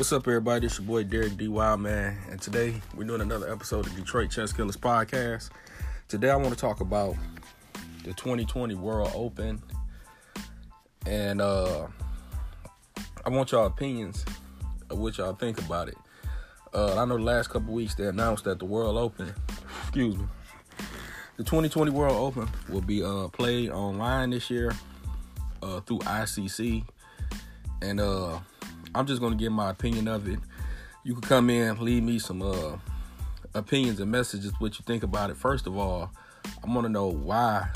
What's up, everybody? It's your boy Derek D. Wild Man, and today we're doing another episode of Detroit Chess Killers podcast. Today, I want to talk about the 2020 World Open, and uh, I want y'all opinions of what y'all think about it. Uh, I know the last couple weeks they announced that the World Open, excuse me, the 2020 World Open will be uh, played online this year uh, through ICC, and uh, I'm just gonna give my opinion of it. You can come in, leave me some uh, opinions and messages, what you think about it. First of all, I want to know why.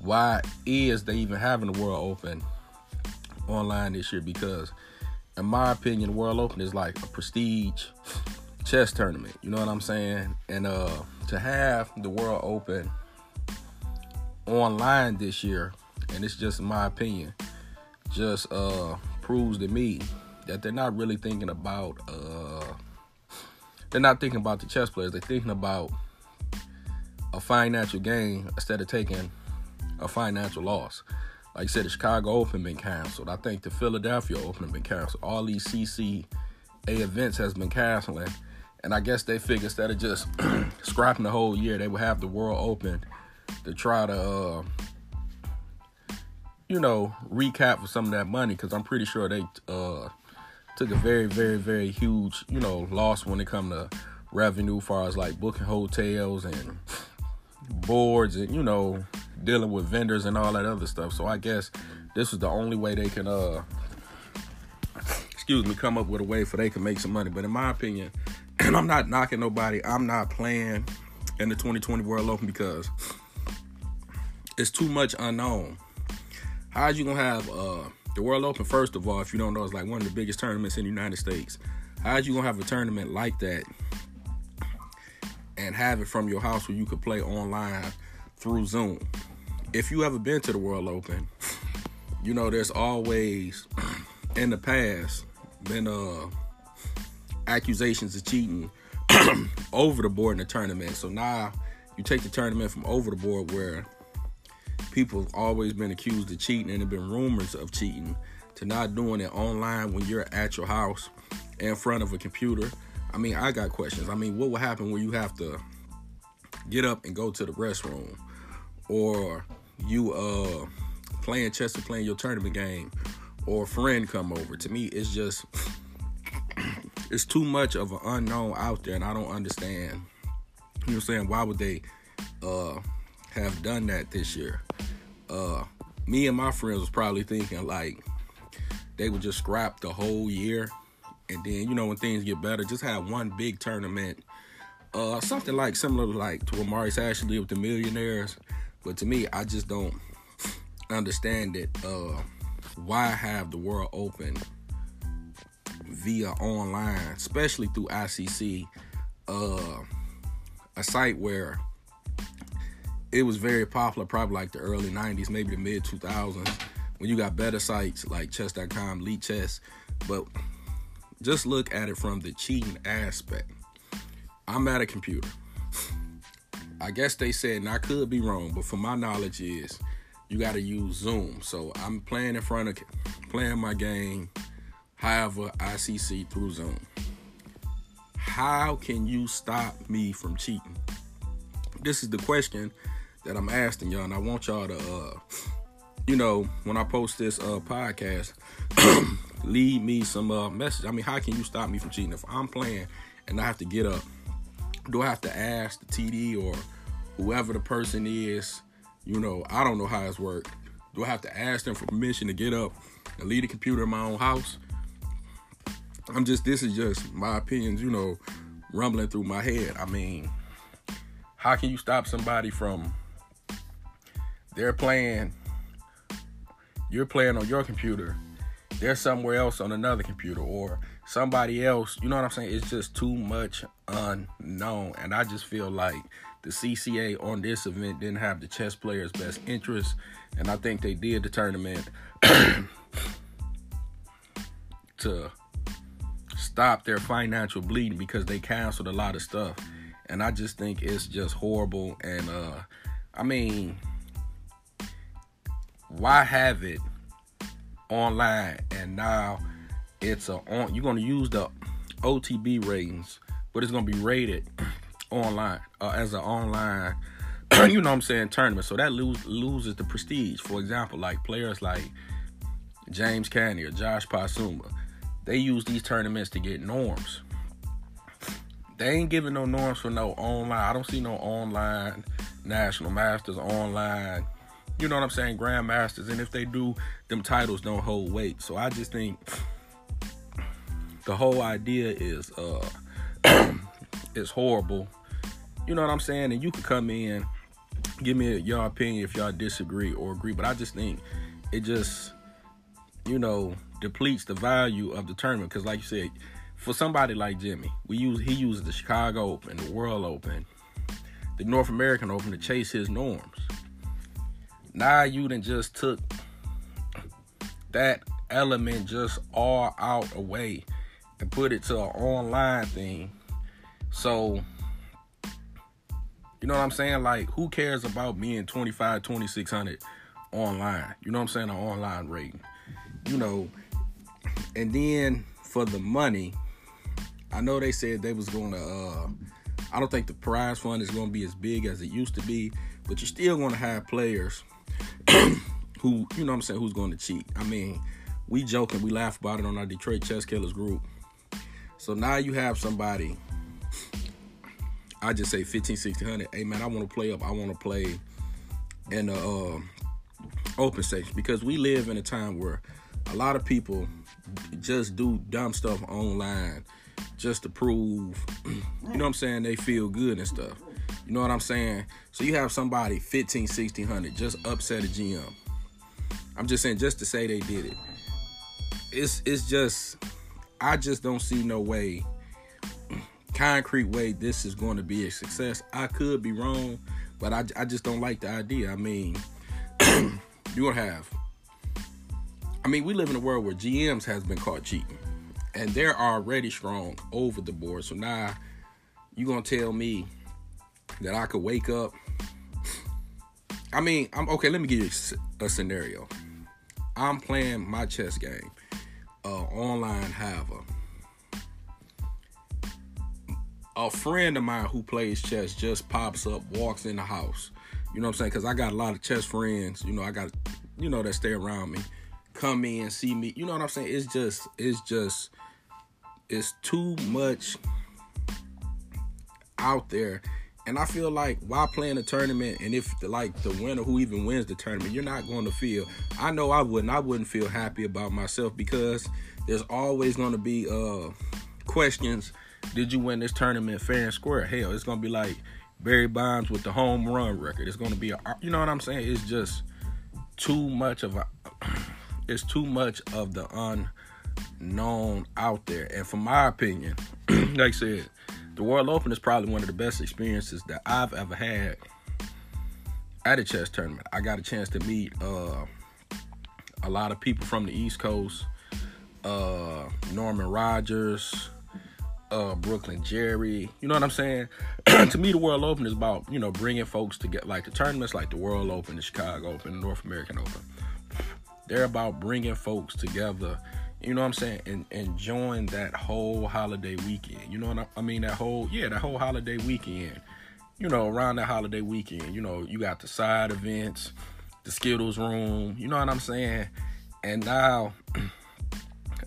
Why is they even having the World Open online this year? Because, in my opinion, the World Open is like a prestige chess tournament. You know what I'm saying? And uh, to have the World Open online this year, and it's just my opinion just uh, proves to me that they're not really thinking about uh, they're not thinking about the chess players. They're thinking about a financial gain instead of taking a financial loss. Like I said, the Chicago Open been canceled. I think the Philadelphia Open been canceled. All these CCA events has been canceling. And I guess they figure instead of just scrapping the whole year, they would have the World Open to try to uh, you know, recap for some of that money because I'm pretty sure they uh, took a very, very, very huge, you know, loss when it come to revenue, far as like booking hotels and boards and you know dealing with vendors and all that other stuff. So I guess this is the only way they can, uh, excuse me, come up with a way for they can make some money. But in my opinion, and I'm not knocking nobody, I'm not playing in the 2020 World Open because it's too much unknown How's you gonna have uh, the World Open? First of all, if you don't know, it's like one of the biggest tournaments in the United States. How's you gonna have a tournament like that and have it from your house where you could play online through Zoom? If you ever been to the World Open, you know there's always in the past been uh, accusations of cheating over the board in the tournament. So now you take the tournament from over the board where people have always been accused of cheating and have been rumors of cheating to not doing it online when you're at your house in front of a computer. I mean, I got questions. I mean, what will happen when you have to get up and go to the restroom or you uh playing chess or playing your tournament game or a friend come over? To me, it's just it's too much of an unknown out there and I don't understand. You know what I'm saying? Why would they uh have done that this year. Uh, me and my friends was probably thinking like they would just scrap the whole year, and then you know when things get better, just have one big tournament. Uh, something like similar like to what Maurice Ashley did with the Millionaires, but to me, I just don't understand it. Uh, why have the world open via online, especially through ICC, uh, a site where it was very popular probably like the early 90s maybe the mid 2000s when you got better sites like chess.com Lichess but just look at it from the cheating aspect. I'm at a computer. I guess they said and i could be wrong but from my knowledge is you got to use zoom. So i'm playing in front of playing my game however icc through zoom. How can you stop me from cheating? This is the question that I'm asking y'all, and I want y'all to, uh, you know, when I post this uh, podcast, leave me some uh, message. I mean, how can you stop me from cheating if I'm playing and I have to get up? Do I have to ask the TD or whoever the person is? You know, I don't know how it's worked. Do I have to ask them for permission to get up and leave the computer in my own house? I'm just, this is just my opinions, you know, rumbling through my head. I mean, how can you stop somebody from they're playing, you're playing on your computer, they're somewhere else on another computer, or somebody else. You know what I'm saying? It's just too much unknown. And I just feel like the CCA on this event didn't have the chess players' best interest. And I think they did the tournament to stop their financial bleeding because they canceled a lot of stuff. And I just think it's just horrible. And uh I mean, why have it online and now it's a on you're gonna use the OTB ratings, but it's gonna be rated online uh, as an online you know what I'm saying tournament. So that lose, loses the prestige. For example, like players like James Canty or Josh Pasuma, they use these tournaments to get norms. They ain't giving no norms for no online. I don't see no online national masters, online, you know what I'm saying, grandmasters. And if they do, them titles don't hold weight. So I just think the whole idea is uh is horrible. You know what I'm saying? And you could come in, give me your opinion if y'all disagree or agree. But I just think it just, you know, depletes the value of the tournament. Because like you said, for somebody like Jimmy, we use he uses the Chicago Open, the World Open, the North American Open to chase his norms. Now you done just took that element just all out away and put it to an online thing. So you know what I'm saying? Like, who cares about being 25, 2600 online? You know what I'm saying? An online rating. You know, and then for the money, I know they said they was going to. Uh, I don't think the prize fund is going to be as big as it used to be, but you're still going to have players who, you know, what I'm saying, who's going to cheat. I mean, we joke and we laugh about it on our Detroit Chess Killers group. So now you have somebody. I just say 15, 1600. Hey man, I want to play up. I want to play in the uh, open section because we live in a time where a lot of people just do dumb stuff online just to prove, you know what I'm saying, they feel good and stuff. You know what I'm saying? So you have somebody 15, 1600 just upset a GM. I'm just saying just to say they did it. It's it's just I just don't see no way concrete way this is going to be a success. I could be wrong, but I, I just don't like the idea. I mean, you're going to have I mean, we live in a world where GMs has been caught cheating, and they're already strong over the board. So now you're gonna tell me that I could wake up? I mean, I'm okay. Let me give you a scenario. I'm playing my chess game, uh, online. However, a friend of mine who plays chess just pops up, walks in the house. You know what I'm saying? Because I got a lot of chess friends. You know, I got you know that stay around me come in see me. You know what I'm saying? It's just it's just it's too much out there. And I feel like while playing a tournament, and if like the winner who even wins the tournament, you're not going to feel. I know I wouldn't. I wouldn't feel happy about myself because there's always going to be uh questions. Did you win this tournament fair and square? Hell, it's going to be like Barry Bonds with the home run record. It's going to be a. You know what I'm saying? It's just too much of a it's too much of the unknown out there. And from my opinion, like I said, the World Open is probably one of the best experiences that I've ever had at a chess tournament. I got a chance to meet uh, a lot of people from the East Coast, uh, Norman Rogers, uh, Brooklyn Jerry. You know what I'm saying? to me, the World Open is about you know bringing folks to get like the tournaments, like the World Open, the Chicago Open, the North American Open. They're about bringing folks together. You know what I'm saying? And enjoying that whole holiday weekend. You know what I mean? That whole yeah, that whole holiday weekend. You know, around that holiday weekend, you know, you got the side events, the Skittles room. You know what I'm saying? And now,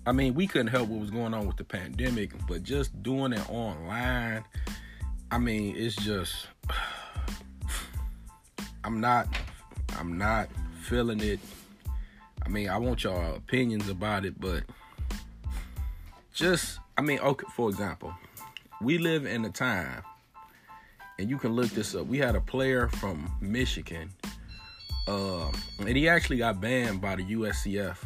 I mean, we couldn't help what was going on with the pandemic, but just doing it online, I mean, it's just I'm not I'm not feeling it I mean, I want y'all opinions about it, but just, I mean, okay, for example, we live in a time, and you can look this up. We had a player from Michigan, uh, and he actually got banned by the USCF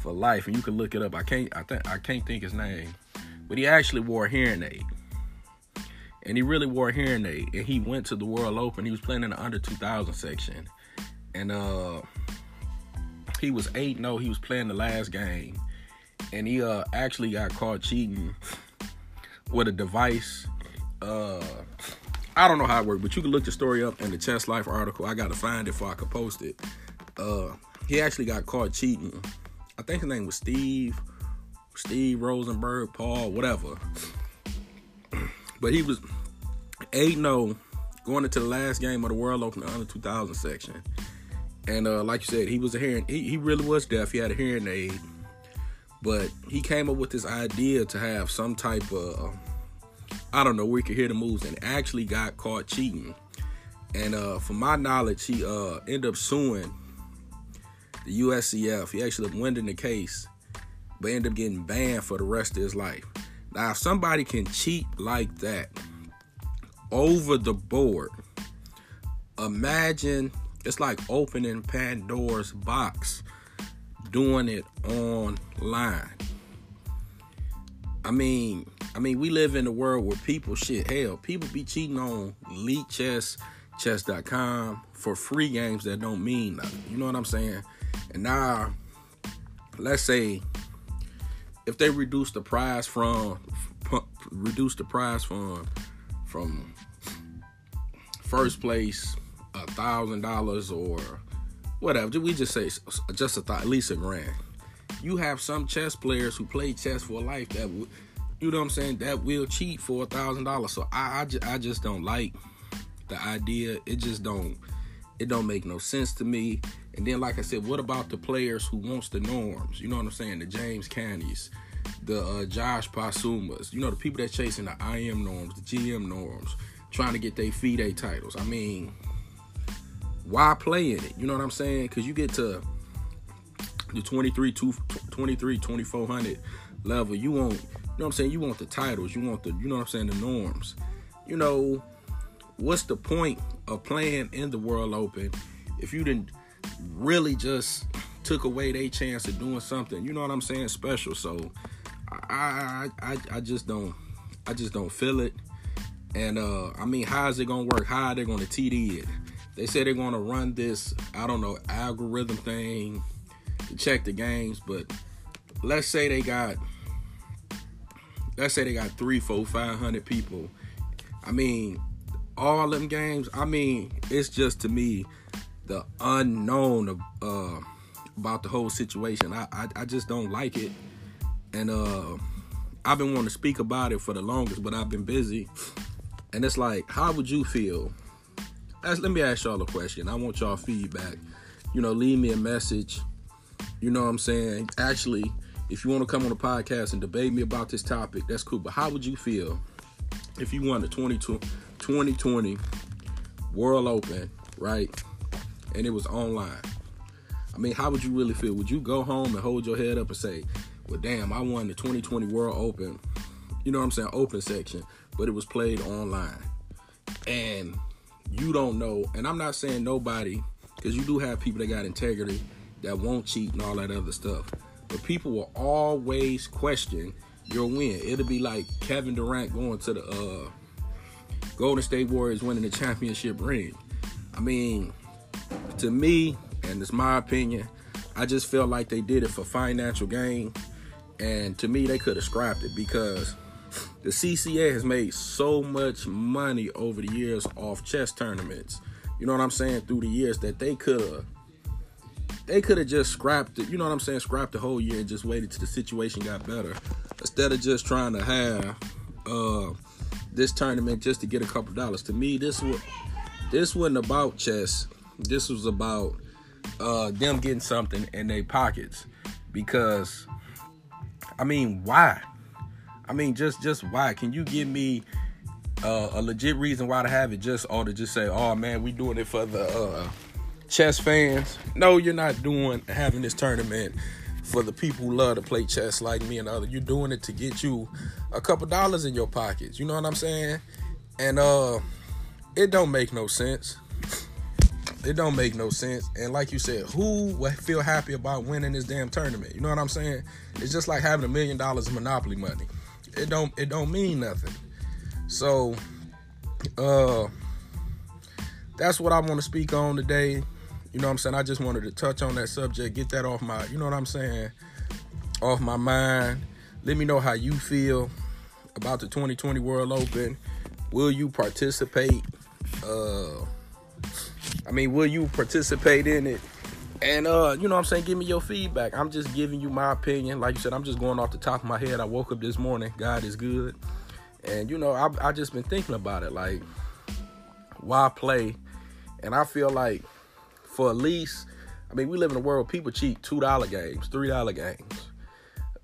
for life, and you can look it up. I can't, I think, I can't think his name, but he actually wore a hearing aid, and he really wore a hearing aid, and he went to the World Open. He was playing in the under 2000 section, and uh he was 8 0. He was playing the last game. And he uh actually got caught cheating with a device. Uh I don't know how it worked, but you can look the story up in the Chess Life article. I gotta find it before I can post it. Uh he actually got caught cheating. I think his name was Steve Steve Rosenberg, Paul, whatever. But he was 8 0 going into the last game of the World Open under 2000 section. And uh, like you said, he was a hearing, he, he really was deaf. He had a hearing aid. But he came up with this idea to have some type of, I don't know, where he could hear the moves and actually got caught cheating. And uh, from my knowledge, he uh, ended up suing the USCF. He actually winning the case, but ended up getting banned for the rest of his life. Now, if somebody can cheat like that over the board, imagine it's like opening Pandora's box, doing it online. I mean, I mean, we live in a world where people shit hell. People be cheating on Lichess, Chess.com for free games that don't mean nothing. You know what I'm saying? And now, let's say if they reduce the price from reduce the price from from first place a thousand dollars or whatever we just say just a th- at least a grand you have some chess players who play chess for life that w- you know what i'm saying that will cheat for a thousand dollars so I, I, I just don't like the idea it just don't it don't make no sense to me and then, like I said, what about the players who wants the norms? You know what I'm saying? The James Cantys, the uh, Josh Pasumas, you know, the people that chasing the IM norms, the GM norms, trying to get their FIDE titles. I mean, why play in it? You know what I'm saying? Because you get to the 23, 23, 2400 level, you want, you know what I'm saying? You want the titles, you want the, you know what I'm saying, the norms. You know, what's the point of playing in the World Open if you didn't really just took away their chance of doing something. You know what I'm saying? Special. So I I I, just don't I just don't feel it. And uh I mean, how is it gonna work? How are they gonna TD it? They say they're gonna run this, I don't know, algorithm thing to check the games, but let's say they got let's say they got three, four, five hundred people. I mean, all them games, I mean, it's just to me the unknown of, uh, about the whole situation. I, I, I just don't like it, and uh, I've been wanting to speak about it for the longest, but I've been busy. And it's like, how would you feel? Let me ask y'all a question. I want y'all feedback. You know, leave me a message. You know what I'm saying? Actually, if you want to come on the podcast and debate me about this topic, that's cool. But how would you feel if you won the 2020 World Open, right? and it was online. I mean, how would you really feel? Would you go home and hold your head up and say, well, damn, I won the 2020 World Open, you know what I'm saying, open section, but it was played online. And you don't know, and I'm not saying nobody, because you do have people that got integrity that won't cheat and all that other stuff. But people will always question your win. It'll be like Kevin Durant going to the uh, Golden State Warriors winning the championship ring. I mean, to me, and it's my opinion, I just felt like they did it for financial gain. And to me, they could have scrapped it because the CCA has made so much money over the years off chess tournaments. You know what I'm saying? Through the years that they could have they could have just scrapped it, you know what I'm saying? Scrapped the whole year and just waited till the situation got better. Instead of just trying to have uh this tournament just to get a couple dollars. To me, this was this wasn't about chess. This was about uh, them getting something in their pockets because I mean, why? I mean, just just why? Can you give me uh, a legit reason why to have it? Just or to just say, oh man, we doing it for the uh, chess fans? No, you're not doing having this tournament for the people who love to play chess like me and other. You're doing it to get you a couple dollars in your pockets. You know what I'm saying? And uh, it don't make no sense. It don't make no sense. And like you said, who would feel happy about winning this damn tournament? You know what I'm saying? It's just like having a million dollars in monopoly money. It don't it don't mean nothing. So uh that's what I want to speak on today. You know what I'm saying? I just wanted to touch on that subject, get that off my, you know what I'm saying? Off my mind. Let me know how you feel about the 2020 World Open. Will you participate? Uh I mean, will you participate in it? And uh, you know what I'm saying? Give me your feedback. I'm just giving you my opinion. Like you said, I'm just going off the top of my head. I woke up this morning. God is good. And you know, I I just been thinking about it. Like, why play? And I feel like for at least, I mean, we live in a world people cheat two dollar games, three dollar games.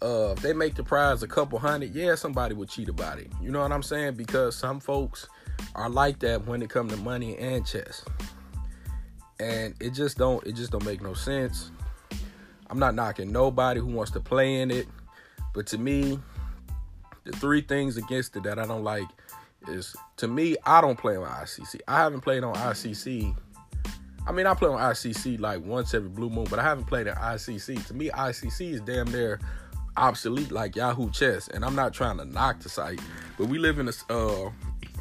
Uh, if they make the prize a couple hundred, yeah, somebody would cheat about it. You know what I'm saying? Because some folks are like that when it comes to money and chess and it just don't it just don't make no sense. I'm not knocking nobody who wants to play in it, but to me, the three things against it that I don't like is to me I don't play on ICC. I haven't played on ICC. I mean, I play on ICC like once every blue moon, but I haven't played at ICC. To me, ICC is damn near obsolete like Yahoo Chess, and I'm not trying to knock the site, but we live in a uh,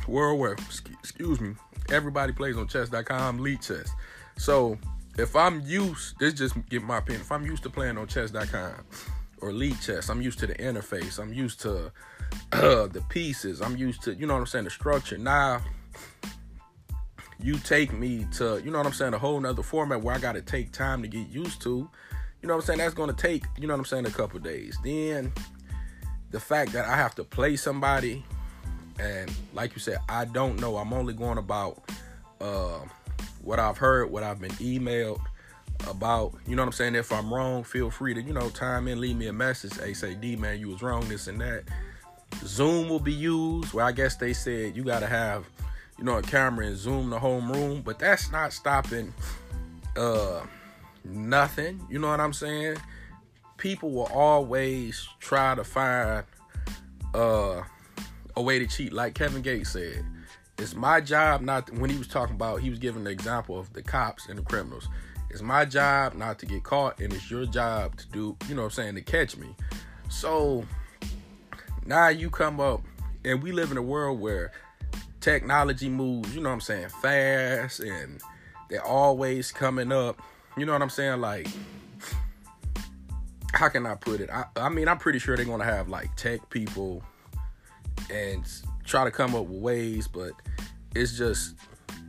world where, excuse me, everybody plays on chess.com, Lichess. So if I'm used, this just get my opinion. If I'm used to playing on chess.com or Lichess, I'm used to the interface. I'm used to uh, the pieces. I'm used to, you know what I'm saying, the structure. Now you take me to, you know what I'm saying, a whole nother format where I gotta take time to get used to. You know what I'm saying? That's gonna take, you know what I'm saying, a couple days. Then the fact that I have to play somebody and like you said, I don't know. I'm only going about uh what I've heard, what I've been emailed about. You know what I'm saying? If I'm wrong, feel free to, you know, time in, leave me a message. Hey, say, D man, you was wrong, this and that. Zoom will be used. Where I guess they said you gotta have, you know, a camera and zoom the home room, but that's not stopping uh nothing. You know what I'm saying? People will always try to find uh a way to cheat, like Kevin Gates said it's my job not to, when he was talking about he was giving the example of the cops and the criminals. It's my job not to get caught and it's your job to do you know what i'm saying to catch me. So now you come up and we live in a world where technology moves you know what i'm saying fast and they're always coming up. You know what i'm saying? Like how can i put it? I, I mean i'm pretty sure they're gonna have like tech people and try to come up with ways, but it's just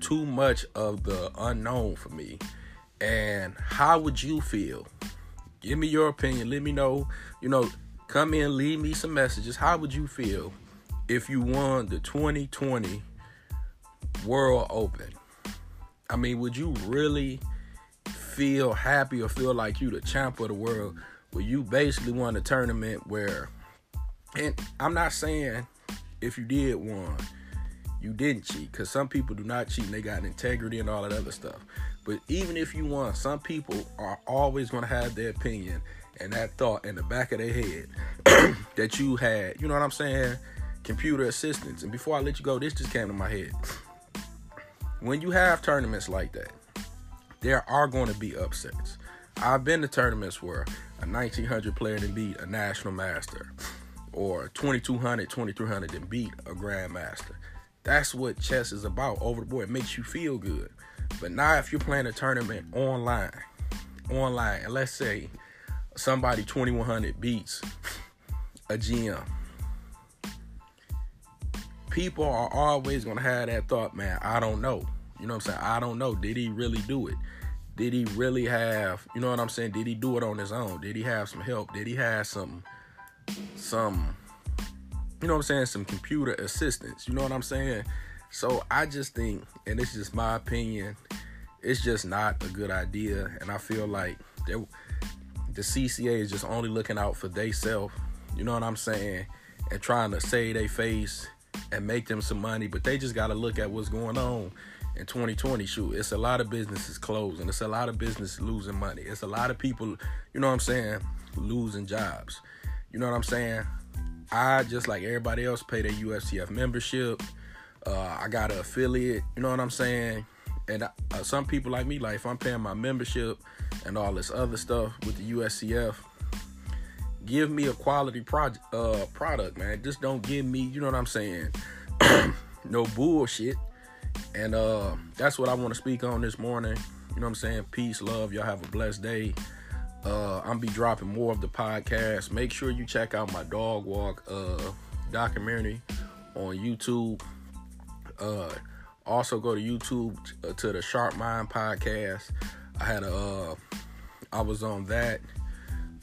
too much of the unknown for me. And how would you feel? Give me your opinion. Let me know. You know, come in, leave me some messages. How would you feel if you won the 2020 World Open? I mean, would you really feel happy or feel like you the champ of the world where you basically won a tournament where and I'm not saying if you did one, you didn't cheat. Because some people do not cheat and they got integrity and all that other stuff. But even if you won, some people are always going to have their opinion and that thought in the back of their head that you had, you know what I'm saying? Computer assistance. And before I let you go, this just came to my head. When you have tournaments like that, there are going to be upsets. I've been to tournaments where a 1900 player can beat a national master or 2200, 2300 and beat a grandmaster. That's what chess is about over the board. It makes you feel good. But now if you're playing a tournament online, online, and let's say somebody 2100 beats a GM, people are always gonna have that thought, man, I don't know. You know what I'm saying? I don't know. Did he really do it? Did he really have, you know what I'm saying? Did he do it on his own? Did he have some help? Did he have some some you know what I'm saying, some computer assistance. You know what I'm saying? So I just think, and this is just my opinion, it's just not a good idea. And I feel like the CCA is just only looking out for they self. You know what I'm saying? And trying to save their face and make them some money. But they just got to look at what's going on in 2020. Shoot, it's a lot of businesses closing. It's a lot of business losing money. It's a lot of people, you know what I'm saying, losing jobs. You know what I'm saying? I just like everybody else pay their USCF membership. Uh, I got an affiliate. You know what I'm saying? And uh, some people like me, like if I'm paying my membership and all this other stuff with the USCF, give me a quality project uh, product, man. Just don't give me, you know what I'm saying? no bullshit. And uh, that's what I want to speak on this morning. You know what I'm saying? Peace, love. Y'all have a blessed day. Uh, I'm be dropping more of the podcast. Make sure you check out my dog walk uh, documentary on YouTube. Uh, also go to YouTube uh, to the Sharp Mind podcast. I had a uh, I was on that.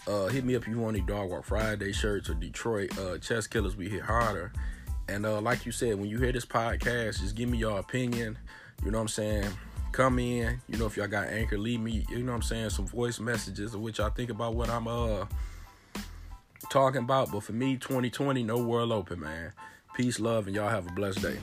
Uh, hit me up if you want any Dog Walk Friday shirts or Detroit uh, Chess Killers. We hit harder. And uh, like you said, when you hear this podcast, just give me your opinion. You know what I'm saying? Come in. You know, if y'all got anchor, leave me, you know what I'm saying, some voice messages of which I think about what I'm uh talking about. But for me, 2020, no world open, man. Peace, love, and y'all have a blessed day.